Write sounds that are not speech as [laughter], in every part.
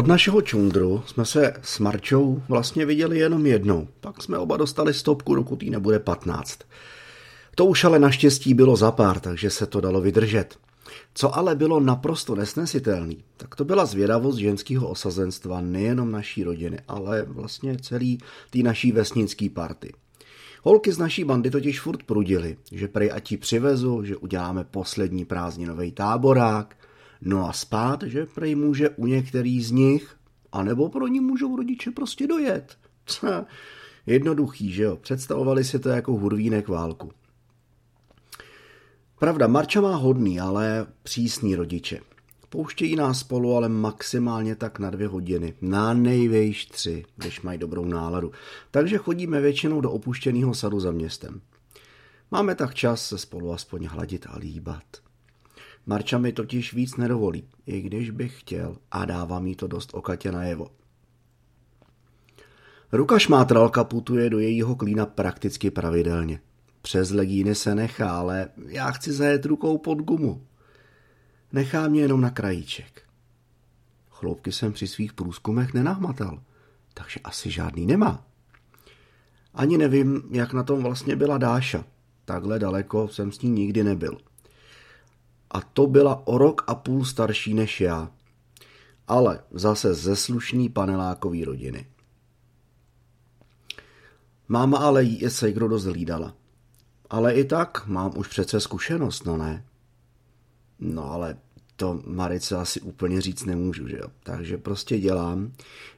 Od našeho čundru jsme se s Marčou vlastně viděli jenom jednou. Pak jsme oba dostali stopku, dokud jí nebude 15. To už ale naštěstí bylo za pár, takže se to dalo vydržet. Co ale bylo naprosto nesnesitelný, tak to byla zvědavost ženského osazenstva nejenom naší rodiny, ale vlastně celý tý naší vesnický party. Holky z naší bandy totiž furt prudili, že prej a ti přivezu, že uděláme poslední prázdninový táborák, no a spát, že prej může u některých z nich, anebo pro ní můžou rodiče prostě dojet. Jednoduchý, že jo? Představovali si to jako hurvínek válku. Pravda, Marča má hodný, ale přísný rodiče. Pouštějí nás spolu, ale maximálně tak na dvě hodiny. Na nejvejš tři, když mají dobrou náladu. Takže chodíme většinou do opuštěného sadu za městem. Máme tak čas se spolu aspoň hladit a líbat. Marča mi totiž víc nedovolí, i když bych chtěl a dává mi to dost okatě najevo. Ruka šmátralka putuje do jejího klína prakticky pravidelně. Přes legíny se nechá, ale já chci zajet rukou pod gumu. Nechá mě jenom na krajíček. Chloupky jsem při svých průzkumech nenahmatal, takže asi žádný nemá. Ani nevím, jak na tom vlastně byla Dáša. Takhle daleko jsem s ní nikdy nebyl. A to byla o rok a půl starší než já. Ale zase ze slušný panelákový rodiny. Máma ale jí je dost hlídala. Ale i tak mám už přece zkušenost, no ne? No ale to Marice asi úplně říct nemůžu, že jo? Takže prostě dělám,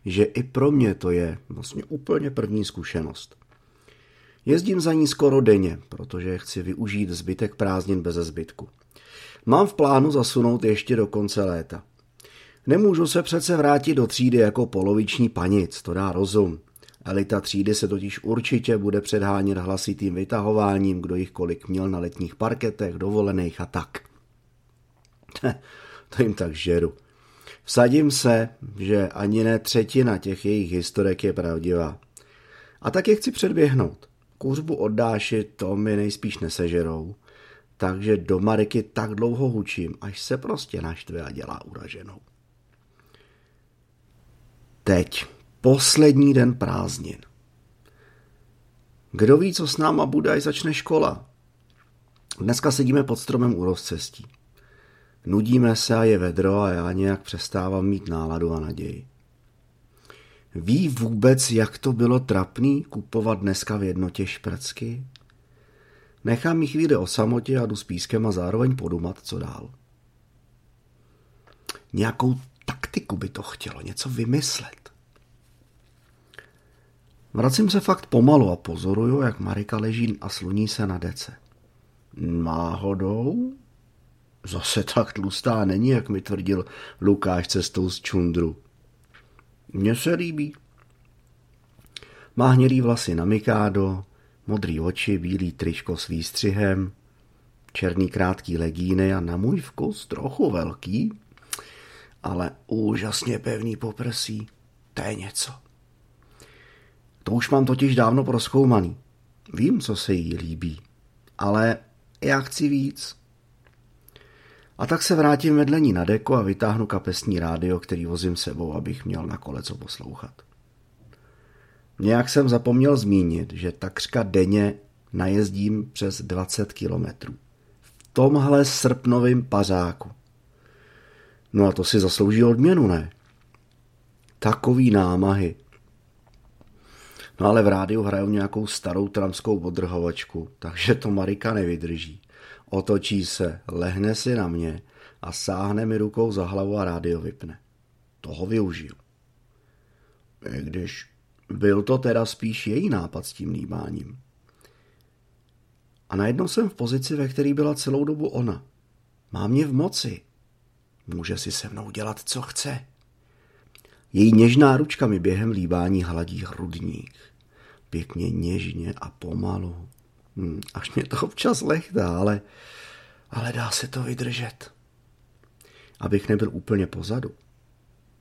že i pro mě to je vlastně úplně první zkušenost. Jezdím za ní skoro denně, protože chci využít zbytek prázdnin bez zbytku. Mám v plánu zasunout ještě do konce léta. Nemůžu se přece vrátit do třídy jako poloviční panic, to dá rozum. Elita třídy se totiž určitě bude předhánět hlasitým vytahováním, kdo jich kolik měl na letních parketech, dovolených a tak. to jim tak žeru. Vsadím se, že ani ne třetina těch jejich historek je pravdivá. A tak je chci předběhnout. Kuřbu oddáši to mi nejspíš nesežerou. Takže do Mariky tak dlouho hučím, až se prostě naštve a dělá uraženou. Teď Poslední den prázdnin. Kdo ví, co s náma bude, až začne škola. Dneska sedíme pod stromem u rozcestí. Nudíme se a je vedro a já nějak přestávám mít náladu a naději. Ví vůbec, jak to bylo trapný kupovat dneska v jednotě šprcky? Nechám mi chvíli o samotě a jdu s pískem a zároveň podumat, co dál. Nějakou taktiku by to chtělo, něco vymyslet. Vracím se fakt pomalu a pozoruju, jak Marika leží a sluní se na dece. Náhodou? Zase tak tlustá není, jak mi tvrdil Lukáš cestou z čundru. Mně se líbí. Má hnědý vlasy na mikádo, modrý oči, bílý triško s výstřihem, černý krátký legíny a na můj vkus trochu velký, ale úžasně pevný poprsí. To je něco. To už mám totiž dávno proskoumaný. Vím, co se jí líbí, ale já chci víc. A tak se vrátím vedle ní na deko a vytáhnu kapesní rádio, který vozím sebou, abych měl na kole co poslouchat. Nějak jsem zapomněl zmínit, že takřka denně najezdím přes 20 kilometrů. V tomhle srpnovém pařáku. No a to si zaslouží odměnu, ne? Takový námahy. No ale v rádiu hrajou nějakou starou tramskou odrhovačku, takže to Marika nevydrží. Otočí se, lehne si na mě a sáhne mi rukou za hlavu a rádio vypne. Toho využiju. I když byl to teda spíš její nápad s tím líbáním. A najednou jsem v pozici, ve které byla celou dobu ona. Má mě v moci. Může si se mnou dělat, co chce. Její něžná ručka mi během líbání hladí hrudník pěkně něžně a pomalu. Hmm, až mě to občas lechtá, ale, ale dá se to vydržet. Abych nebyl úplně pozadu,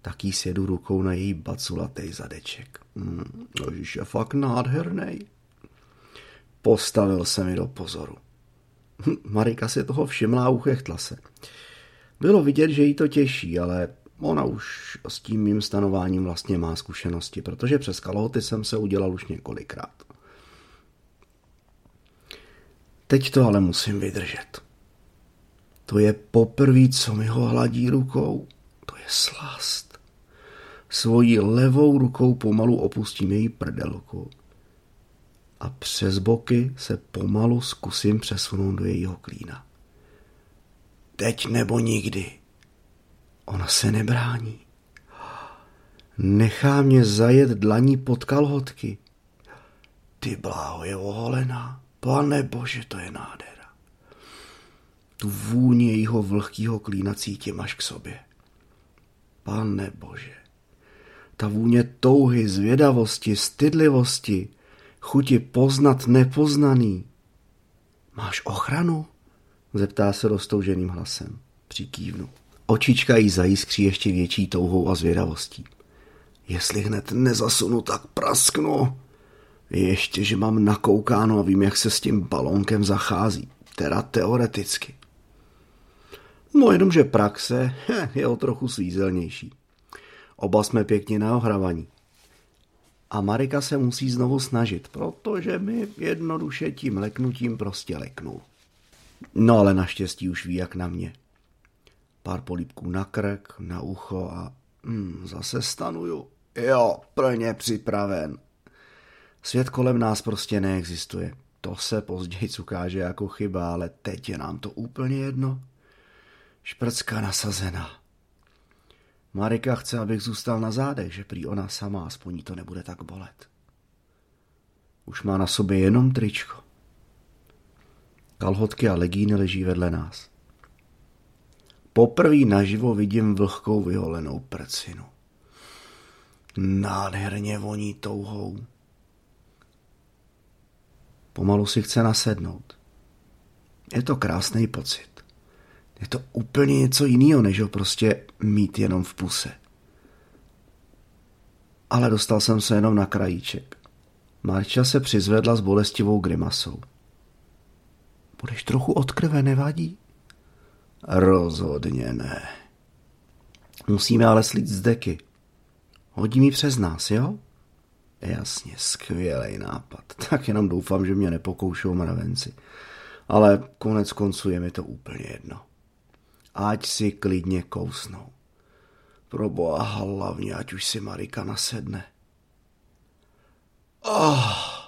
tak jí sjedu rukou na její baculatej zadeček. Hmm, Ježiš je fakt nádherný. Postavil se mi do pozoru. [laughs] Marika si toho všimla a uchechtla se. Bylo vidět, že jí to těší, ale Ona už s tím mým stanováním vlastně má zkušenosti, protože přes kalhoty jsem se udělal už několikrát. Teď to ale musím vydržet. To je poprvé, co mi ho hladí rukou. To je slast. Svojí levou rukou pomalu opustím její prdelku a přes boky se pomalu zkusím přesunout do jejího klína. Teď nebo nikdy. Ona se nebrání. Nechá mě zajet dlaní pod kalhotky. Ty bláho je oholená. Pane bože, to je nádhera. Tu vůni jejího vlhkýho klína cítím až k sobě. Pane bože. Ta vůně touhy, zvědavosti, stydlivosti, chuti poznat nepoznaný. Máš ochranu? Zeptá se roztouženým hlasem. Přikývnu. Očička jí zajiskří ještě větší touhou a zvědavostí. Jestli hned nezasunu, tak prasknu. Ještě, že mám nakoukáno a vím, jak se s tím balónkem zachází. Teda teoreticky. No jenomže praxe [laughs] je o trochu svízelnější. Oba jsme pěkně naohravaní. A Marika se musí znovu snažit, protože mi jednoduše tím leknutím prostě leknul. No ale naštěstí už ví, jak na mě. Pár polípků na krk, na ucho a hmm, zase stanuju. Jo, plně připraven. Svět kolem nás prostě neexistuje. To se později ukáže jako chyba, ale teď je nám to úplně jedno. Šprcka nasazena. Marika chce, abych zůstal na zádech, že prý ona sama, aspoň to nebude tak bolet. Už má na sobě jenom tričko. Kalhotky a legíny leží vedle nás. Poprvé naživo vidím vlhkou vyholenou prcinu. Nádherně voní touhou. Pomalu si chce nasednout. Je to krásný pocit. Je to úplně něco jiného, než ho prostě mít jenom v puse. Ale dostal jsem se jenom na krajíček. Marča se přizvedla s bolestivou grimasou. Budeš trochu od krve, nevadí? Rozhodně ne. Musíme ale slít z deky. Hodí mi přes nás, jo? Jasně, skvělý nápad. [laughs] Tak jenom doufám, že mě nepokoušou mravenci. Ale konec konců je mi to úplně jedno. Ať si klidně kousnou. Pro boha hlavně, ať už si Marika nasedne. Oh,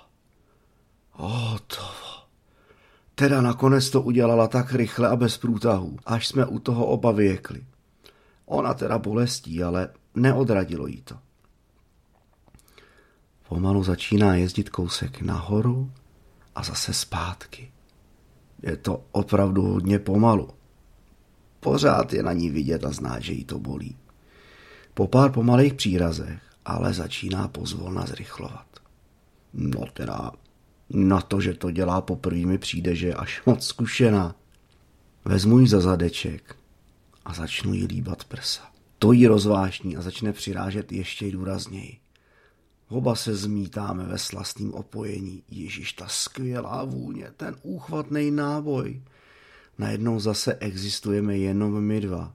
to. Teda nakonec to udělala tak rychle a bez průtahů, až jsme u toho oba vyjekli. Ona teda bolestí, ale neodradilo jí to. Pomalu začíná jezdit kousek nahoru a zase zpátky. Je to opravdu hodně pomalu. Pořád je na ní vidět a znát, že jí to bolí. Po pár pomalých přírazech ale začíná pozvolna zrychlovat. No teda na to, že to dělá poprvé mi přijde, že je až moc zkušená. Vezmu ji za zadeček a začnu jí líbat prsa. To jí rozvášní a začne přirážet ještě důrazněji. Oba se zmítáme ve slastným opojení. Ježíš, ta skvělá vůně, ten úchvatný náboj. Najednou zase existujeme jenom my dva.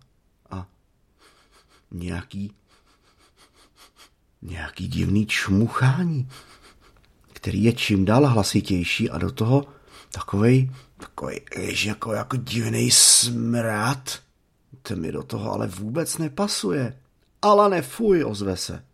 A nějaký, nějaký divný čmuchání, který je čím dál hlasitější a do toho takovej, takový, jako, jako divný smrad. To mi do toho ale vůbec nepasuje. Ale nefuj, ozve se.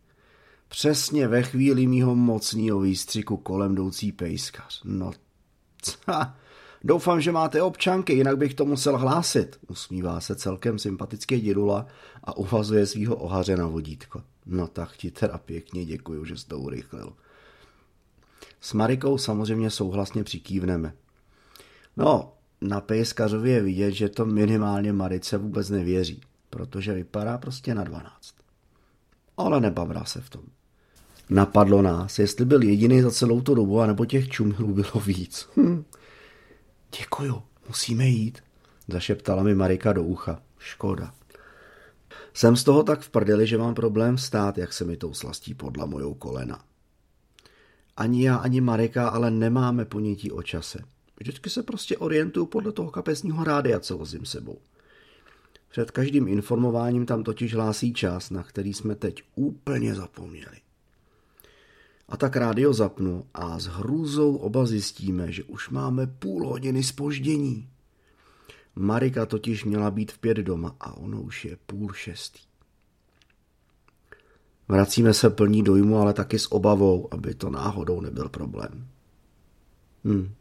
Přesně ve chvíli mýho mocního výstřiku kolem jdoucí pejskař. No, [laughs] ca, doufám, že máte občanky, jinak bych to musel hlásit. Usmívá se celkem sympatické dědula a uvazuje svého ohaře na vodítko. No tak ti teda pěkně děkuju, že jsi to urychlil. S Marikou samozřejmě souhlasně přikývneme. No, na pejskařovi je vidět, že to minimálně Marice vůbec nevěří, protože vypadá prostě na 12. Ale nebavrá se v tom. Napadlo nás, jestli byl jediný za celou tu dobu, anebo těch čumilů bylo víc. Hm. Děkuju, musíme jít, zašeptala mi Marika do ucha. Škoda. Jsem z toho tak v prdeli, že mám problém stát, jak se mi tou slastí podla mojou kolena. Ani já, ani Marika ale nemáme ponětí o čase. Vždycky se prostě orientuju podle toho kapesního rádia, co vozím sebou. Před každým informováním tam totiž hlásí čas, na který jsme teď úplně zapomněli. A tak rádio zapnu a s hrůzou oba zjistíme, že už máme půl hodiny spoždění. Marika totiž měla být v pět doma a ono už je půl šestý. Vracíme se plní dojmu, ale taky s obavou, aby to náhodou nebyl problém. Hm.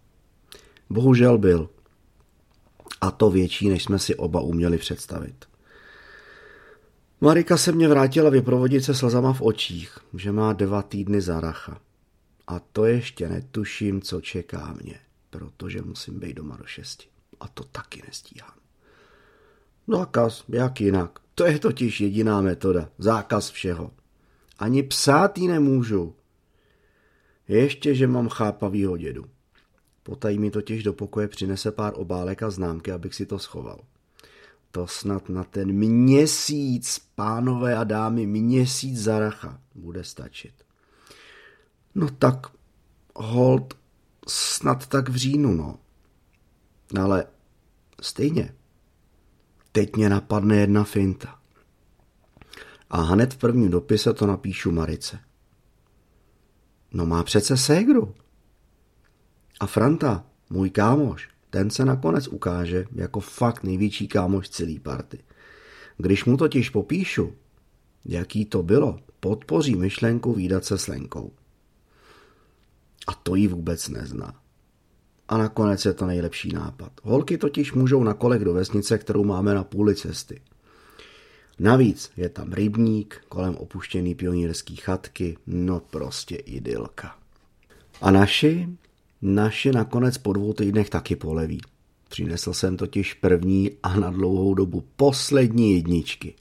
Bohužel byl. A to větší, než jsme si oba uměli představit. Marika se mě vrátila vyprovodit se slzama v očích, že má dva týdny racha. A to ještě netuším, co čeká mě, protože musím být doma do šesti. A to taky nestíhám. Zákaz, jak jinak. To je totiž jediná metoda. Zákaz všeho. Ani psát ji nemůžu. Ještě, že mám chápavýho dědu. Potají mi totiž do pokoje přinese pár obálek a známky, abych si to schoval. To snad na ten měsíc, pánové a dámy, měsíc zaracha bude stačit. No tak, hold, snad tak v říjnu, no. Ale stejně, teď mě napadne jedna finta. A hned v prvním dopise to napíšu Marice. No má přece ségru. A Franta, můj kámoš, ten se nakonec ukáže jako fakt největší kámoš celý party. Když mu totiž popíšu, jaký to bylo, podpoří myšlenku výdat se s Lenkou. A to jí vůbec nezná. A nakonec je to nejlepší nápad. Holky totiž můžou na kolek do vesnice, kterou máme na půli cesty. Navíc je tam rybník, kolem opuštěný pionýrský chatky, no prostě idylka. A naši naše nakonec po dvou týdnech taky poleví. Přinesl jsem totiž první a na dlouhou dobu poslední jedničky.